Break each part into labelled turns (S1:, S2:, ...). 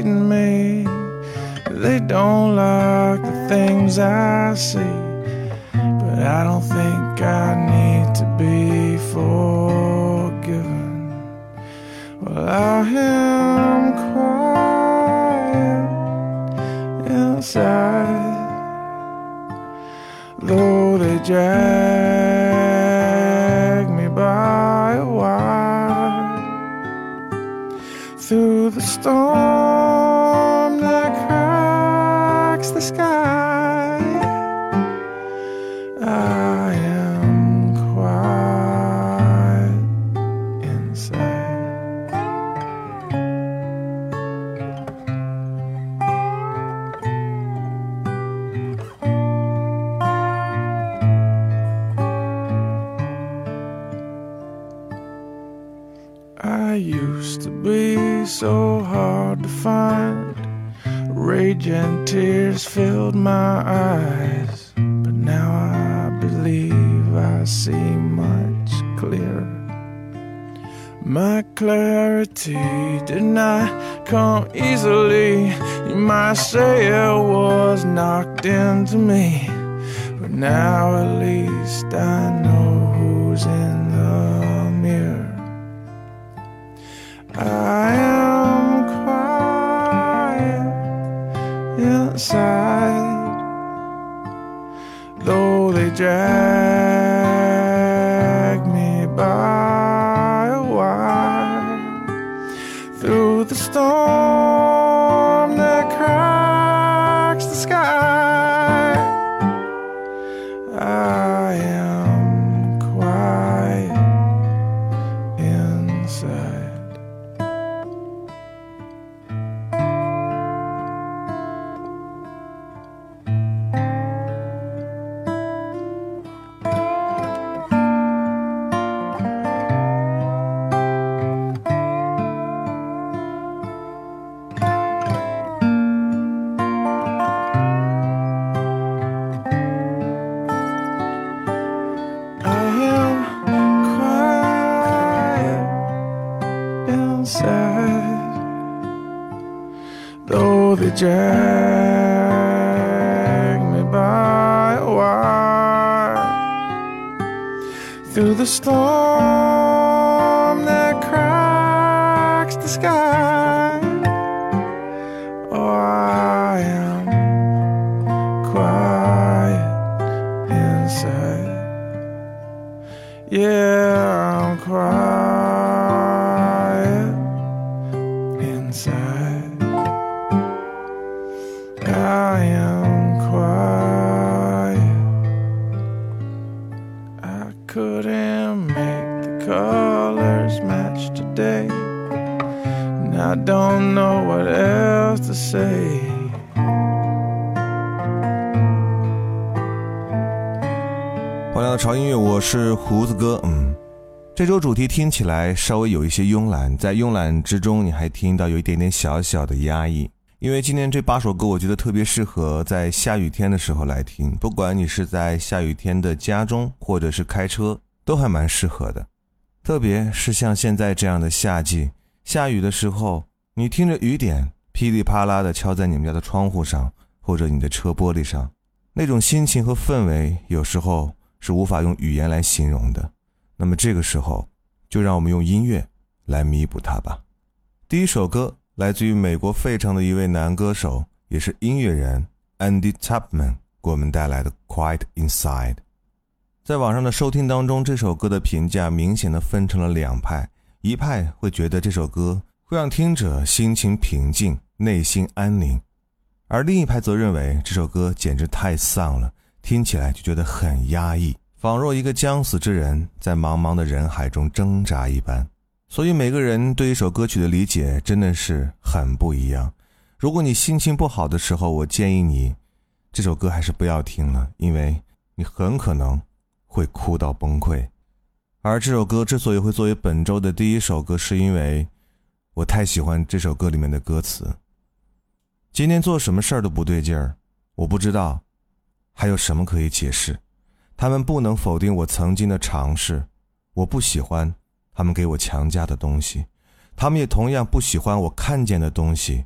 S1: They're me. They don't like the things I see. But I don't think I need to be forgiven. Well, I am quiet inside. Though they drag storm that cracks the sky. Find. Rage and tears filled my eyes. But now I believe I see much clearer. My clarity did not come easily. You might say it was knocked into me. But now at least I know
S2: 这周主题听起来稍微有一些慵懒，在慵懒之中，你还听到有一点点小小的压抑。因为今天这八首歌，我觉得特别适合在下雨天的时候来听，不管你是在下雨天的家中，或者是开车，都还蛮适合的。特别是像现在这样的夏季，下雨的时候，你听着雨点噼里啪啦的敲在你们家的窗户上，或者你的车玻璃上，那种心情和氛围，有时候是无法用语言来形容的。那么这个时候，就让我们用音乐来弥补它吧。第一首歌来自于美国费城的一位男歌手，也是音乐人 Andy Chapman 给我们带来的《Quiet Inside》。在网上的收听当中，这首歌的评价明显的分成了两派，一派会觉得这首歌会让听者心情平静、内心安宁，而另一派则认为这首歌简直太丧了，听起来就觉得很压抑，仿若一个将死之人在茫茫的人海中挣扎一般。所以每个人对一首歌曲的理解真的是很不一样。如果你心情不好的时候，我建议你这首歌还是不要听了，因为你很可能。会哭到崩溃，而这首歌之所以会作为本周的第一首歌，是因为我太喜欢这首歌里面的歌词。今天做什么事儿都不对劲儿，我不知道还有什么可以解释。他们不能否定我曾经的尝试，我不喜欢他们给我强加的东西，他们也同样不喜欢我看见的东西，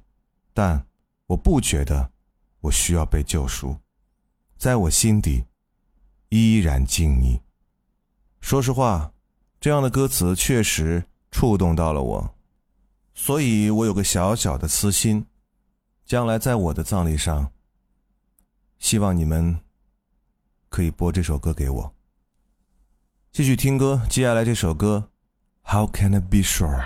S2: 但我不觉得我需要被救赎，在我心底。依然敬你。说实话，这样的歌词确实触动到了我，所以我有个小小的私心，将来在我的葬礼上，希望你们可以播这首歌给我。继续听歌，接下来这首歌，How can I be sure？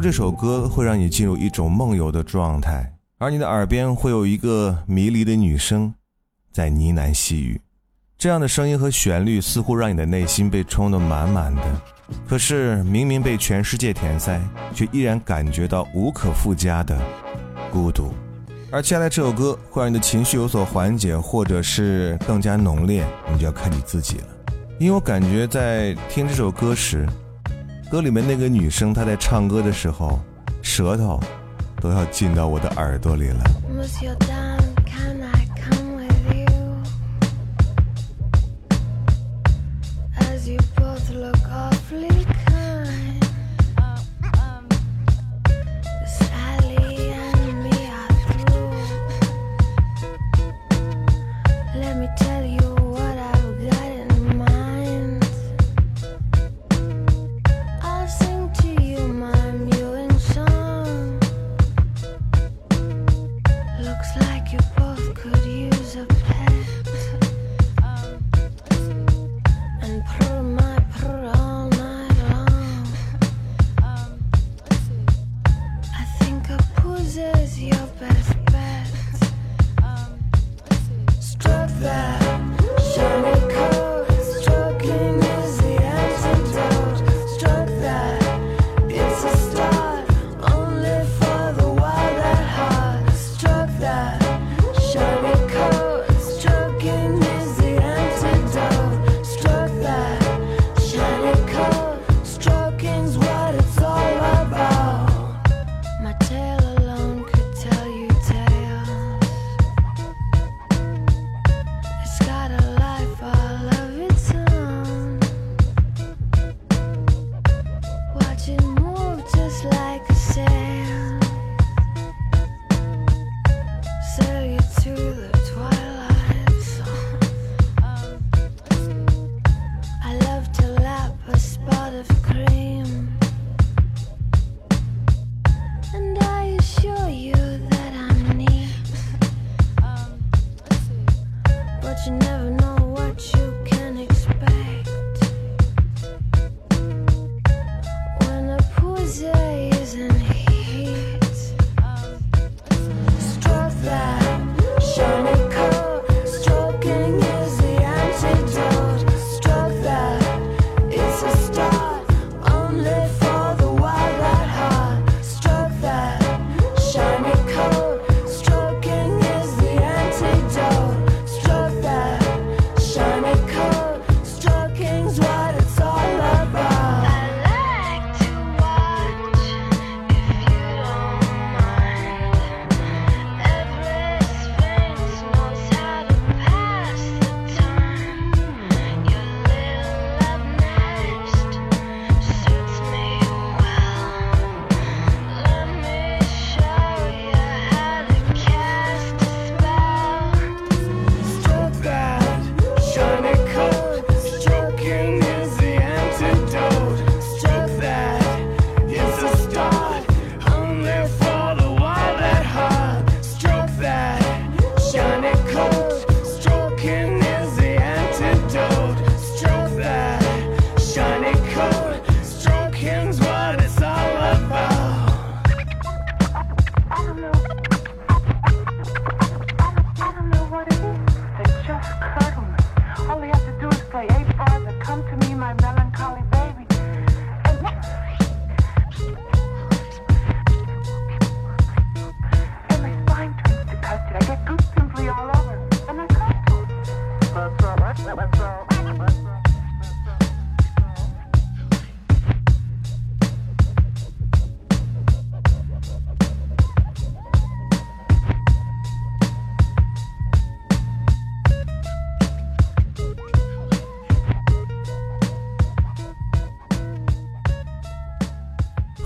S3: 这首歌会让你进入一种梦游的状态，而你的耳边会有一个迷离的女声在呢喃细语，这样的声音和旋律似乎让你的内心被充得满满的。可是明明被全世界填塞，却依然感觉到无可复加的孤独。而接下来这首歌会让你的情绪有所缓解，或者是更加浓烈，你就要看你自己了。因为我感觉在听这首歌时，歌里面那个女生她在唱歌的时候，舌头都要进到我的耳朵里了。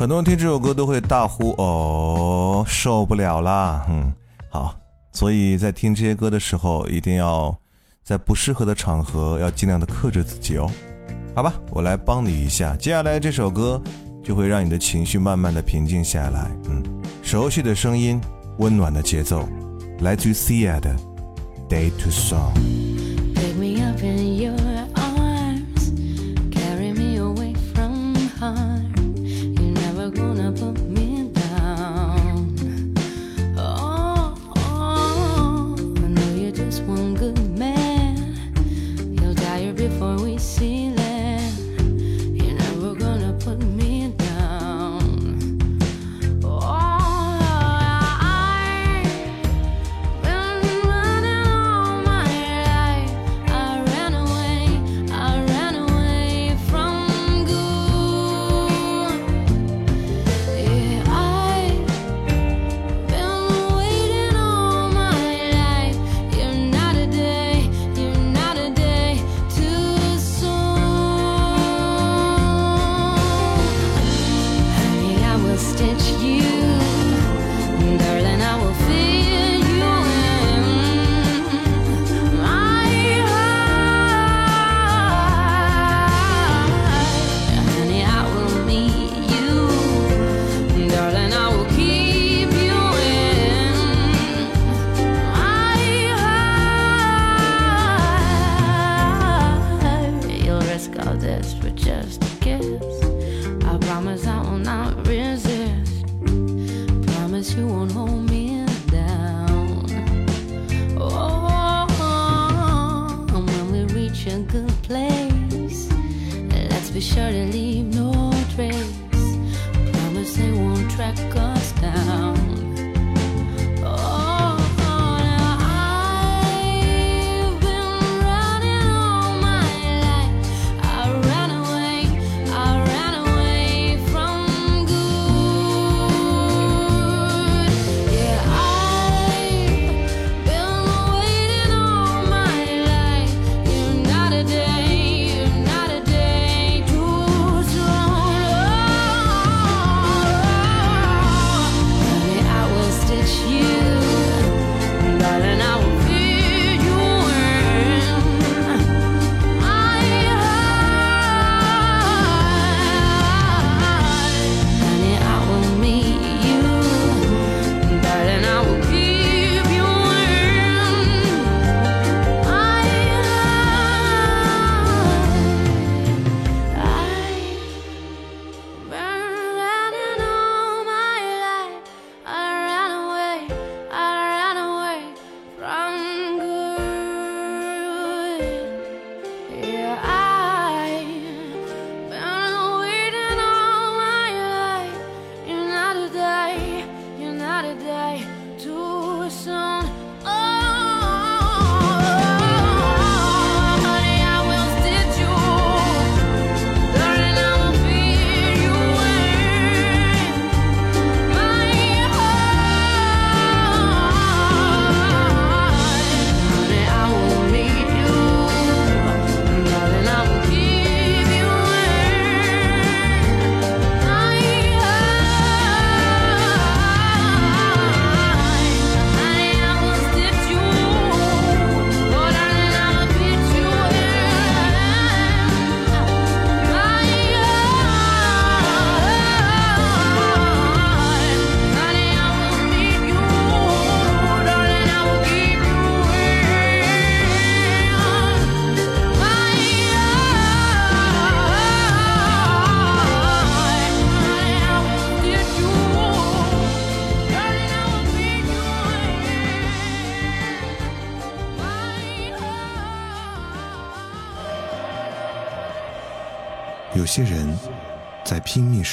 S3: 很多人听这首歌都会大呼哦，受不了啦！嗯，好，所以在听这些歌的时候，一定要在不适合的场合要尽量的克制自己哦。好吧，我来帮你一下，接下来这首歌就会让你的情绪慢慢的平静下来。嗯，熟悉的声音，温暖的节奏，来自于 Sia 的《Day to Song》。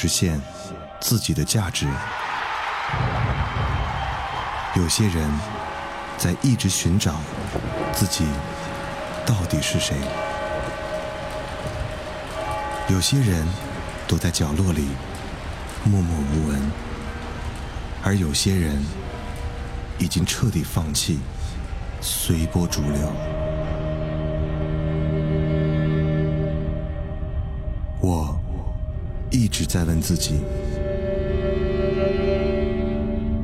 S4: 实现自己的价值。有些人在一直寻找自己到底是谁。有些人躲在角落里默默无闻。而有些人已经彻底放弃随波逐流。我一直在问自己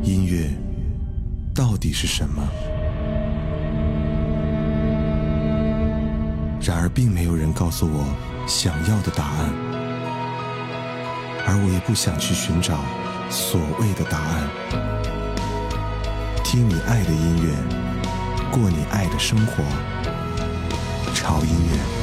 S4: 音乐到底是什么？然而并没有人告诉我想要的答案而我也不想去寻找所谓的答案。听你爱的音乐过你爱的生活潮音乐。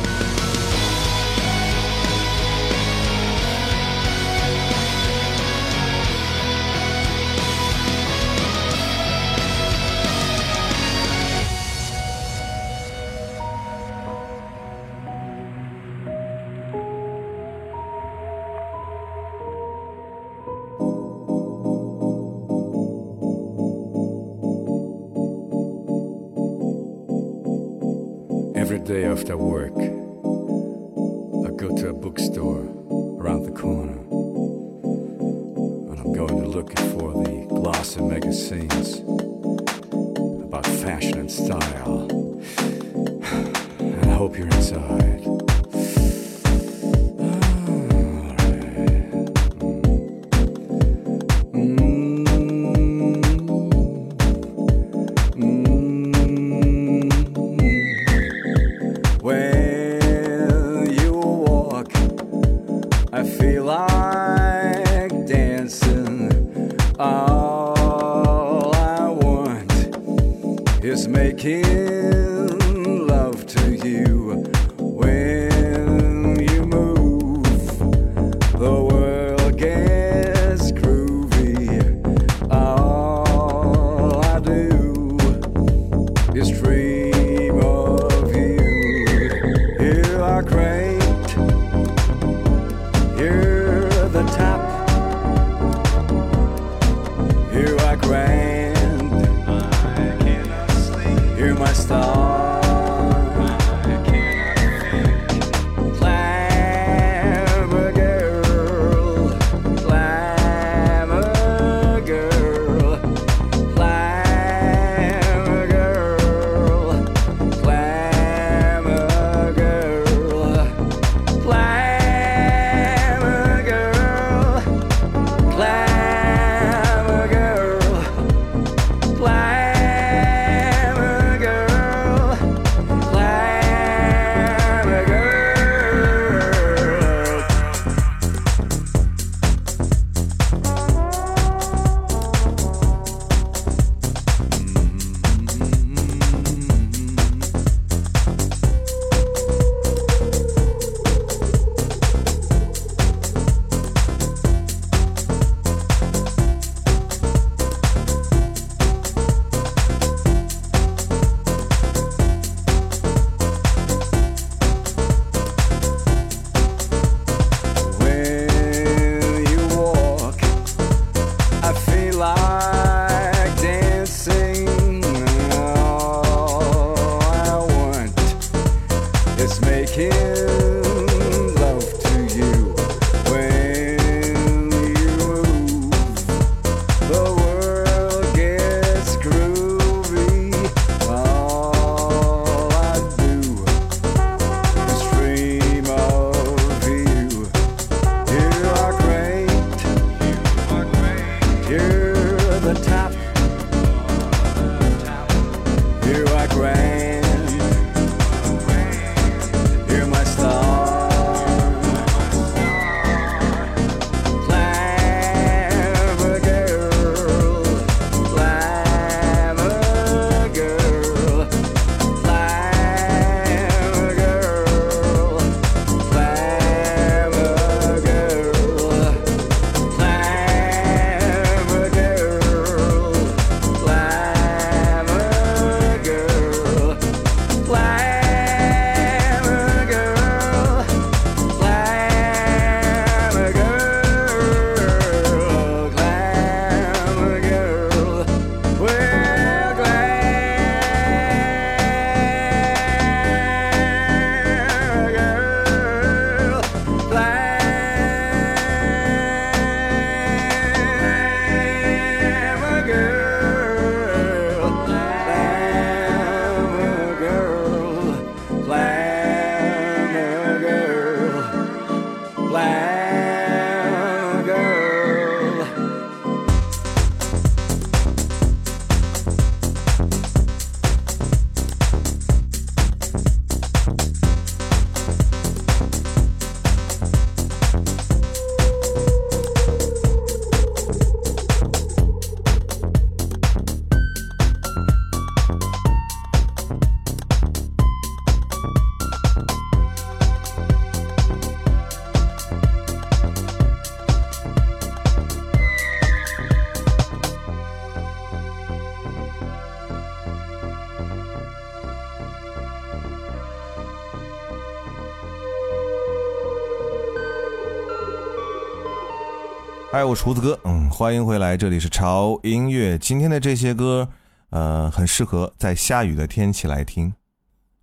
S2: 嗨，我是胡子哥，嗯，欢迎回来，这里是潮音乐。今天的这些歌，呃，很适合在下雨的天气来听。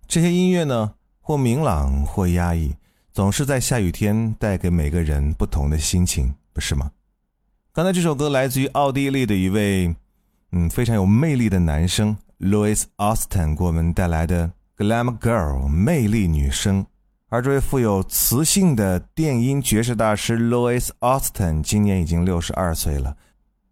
S2: 这些音乐呢，或明朗，或压抑，总是在下雨天带给每个人不同的心情，不是吗？刚才这首歌来自于奥地利的一位，嗯，非常有魅力的男生 Louis Austin 给我们带来的《Glam Girl》魅力女生。而这位富有磁性的电音爵士大师 Louis Austin 今年已经六十二岁了，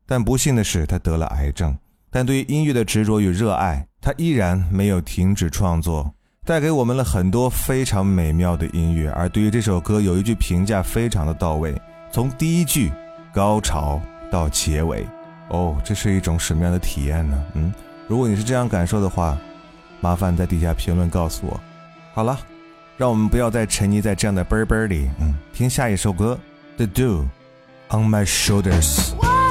S2: 但不幸的是他得了癌症。但对于音乐的执着与热爱，他依然没有停止创作，带给我们了很多非常美妙的音乐。而对于这首歌，有一句评价非常的到位：从第一句高潮到结尾，哦，这是一种什么样的体验呢？嗯，如果你是这样感受的话，麻烦在底下评论告诉我。好了。让我们不要再沉溺在这样的啵啵里。嗯，听下一首歌，The Do on My Shoulders。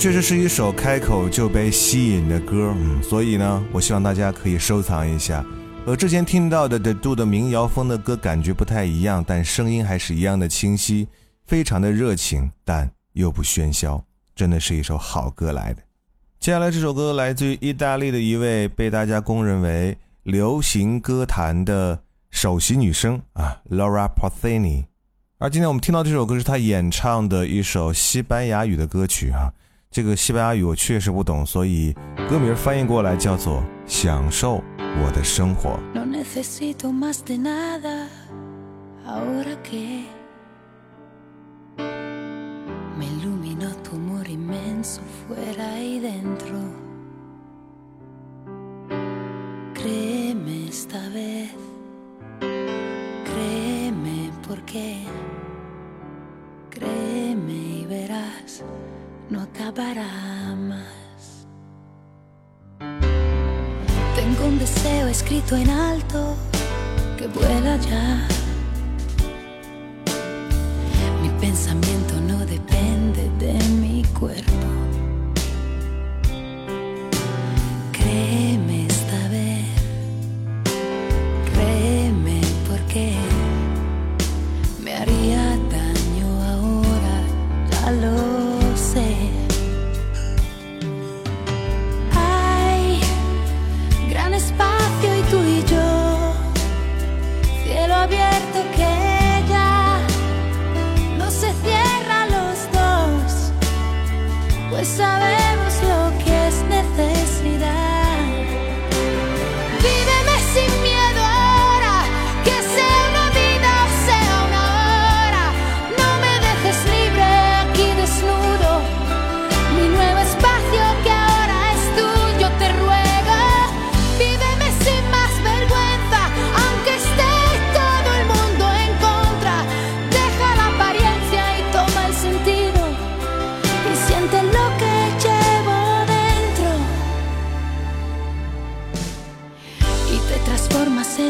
S2: 确实是一首开口就被吸引的歌，嗯，所以呢，我希望大家可以收藏一下。和之前听到的 The Do 的民谣风的歌感觉不太一样，但声音还是一样的清晰，非常的热情，但又不喧嚣，真的是一首好歌来的。接下来这首歌来自于意大利的一位被大家公认为流行歌坛的首席女声啊，Laura Pausini。而今天我们听到这首歌是她演唱的一首西班牙语的歌曲啊，这个西班牙语我确实不懂，所以歌名翻译过来叫做《享受我的生活》。
S5: No acabará más. Tengo un deseo escrito en alto que vuela ya. Mi pensamiento no depende de mi cuerpo.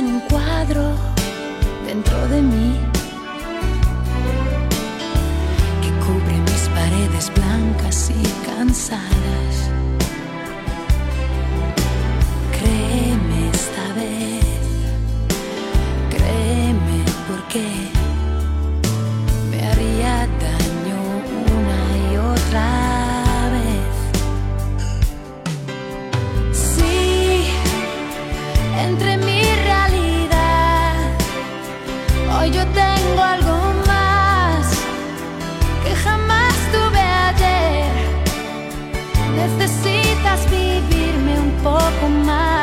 S5: En un cuadro dentro de mí que cubre mis paredes blancas y cansadas. Créeme esta vez, créeme porque tengo algo más que jamás tuve ayer. Necesitas vivirme un poco más.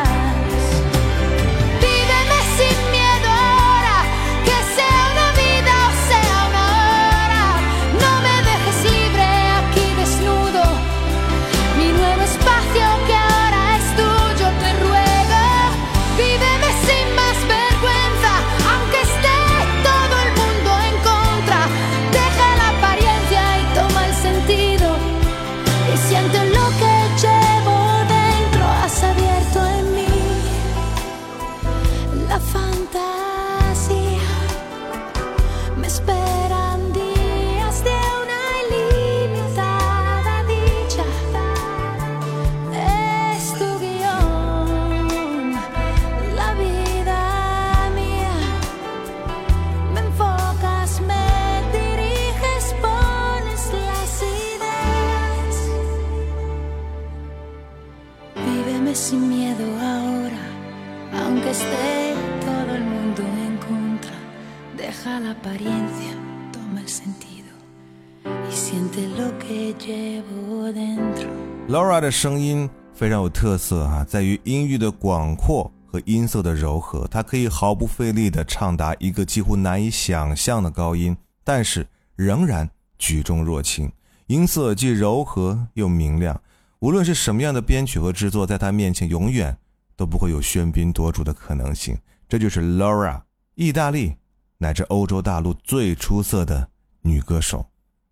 S2: 她的声音非常有特色啊，在于音域的广阔和音色的柔和，她可以毫不费力地唱达一个几乎难以想象的高音，但是仍然举重若轻，音色既柔和又明亮。无论是什么样的编曲和制作，在她面前永远都不会有喧宾夺主的可能性。这就是 Laura，意大利乃至欧洲大陆最出色的女歌手。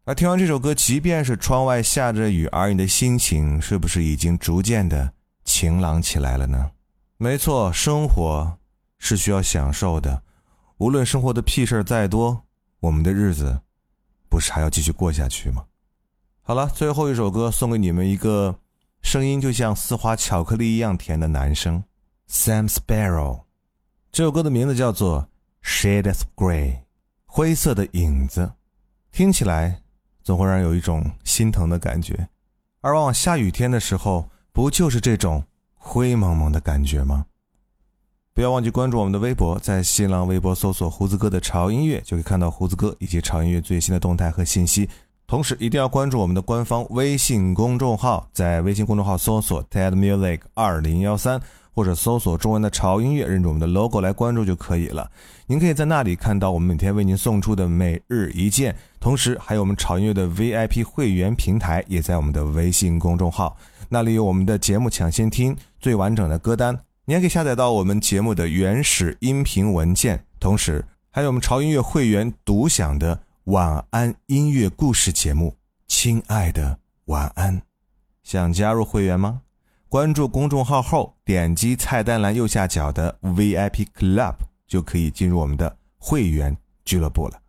S2: 而听完这首歌，即便是窗外下着雨，而你的心情是不是已经逐渐的晴朗起来了呢？没错，生活是需要享受的，无论生活的屁事儿再多，我们的日子不是还要继续过下去吗？好了，最后一首歌送给你们一个声音就像丝滑巧克力一样甜的男生，Sam Sparrow。这首歌的名字叫做《Shades of Grey》，灰色的影子，听起来总会让人有一种心疼的感觉。而往往下雨天的时候，不就是这种灰蒙蒙的感觉吗？不要忘记关注我们的微博，在新浪微博搜索“胡子哥的潮音乐”，就可以看到胡子哥以及潮音乐最新的动态和信息。同时，一定要关注我们的官方微信公众号，在微信公众号搜索 “TED Music 二零幺三”或者搜索中文的“潮音乐”，认准我们的 logo 来关注就可以了。您可以在那里看到我们每天为您送出的每日一件，同时还有我们潮音乐的 VIP 会员平台也在我们的微信公众号，那里有我们的节目抢先听最完整的歌单，你还可以下载到我们节目的原始音频文件，同时还有我们潮音乐会员独享的。晚安音乐故事节目，亲爱的晚安，想加入会员吗？关注公众号后，点击菜单栏右下角的 VIP Club，就可以进入我们的会员俱乐部了。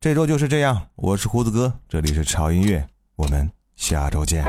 S2: 这周就是这样，我是胡子哥，这里是潮音乐，我们下周见。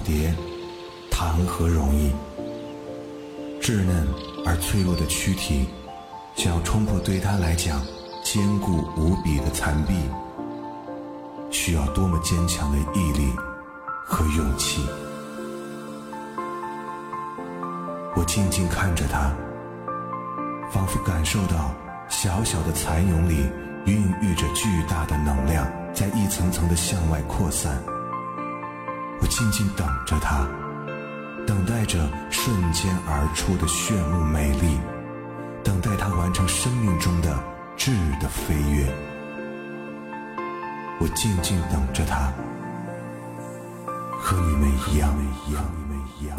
S2: 蝶，谈何容易？稚嫩而脆弱的躯体，想要冲破对他来讲坚固无比的残壁，需要多么坚强的毅力和勇气！我静静看着他，仿佛感受到小小的蚕蛹里孕育着巨大的能量，在一层层的向外扩散。我静静等着他，等待着瞬间而出的炫目美丽，等待他完成生命中的质的飞跃。我静静等着他，和你们一样，一样，你们一样。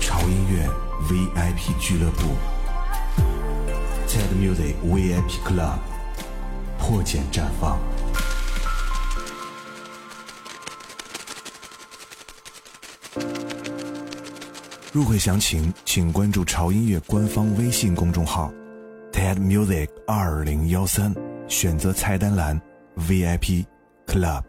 S2: 潮音乐 VIP 俱乐部，TED Music VIP Club，破茧绽放。入会详情，请关注潮音乐官方微信公众号 TED Music 二零幺三，选择菜单栏 VIP Club。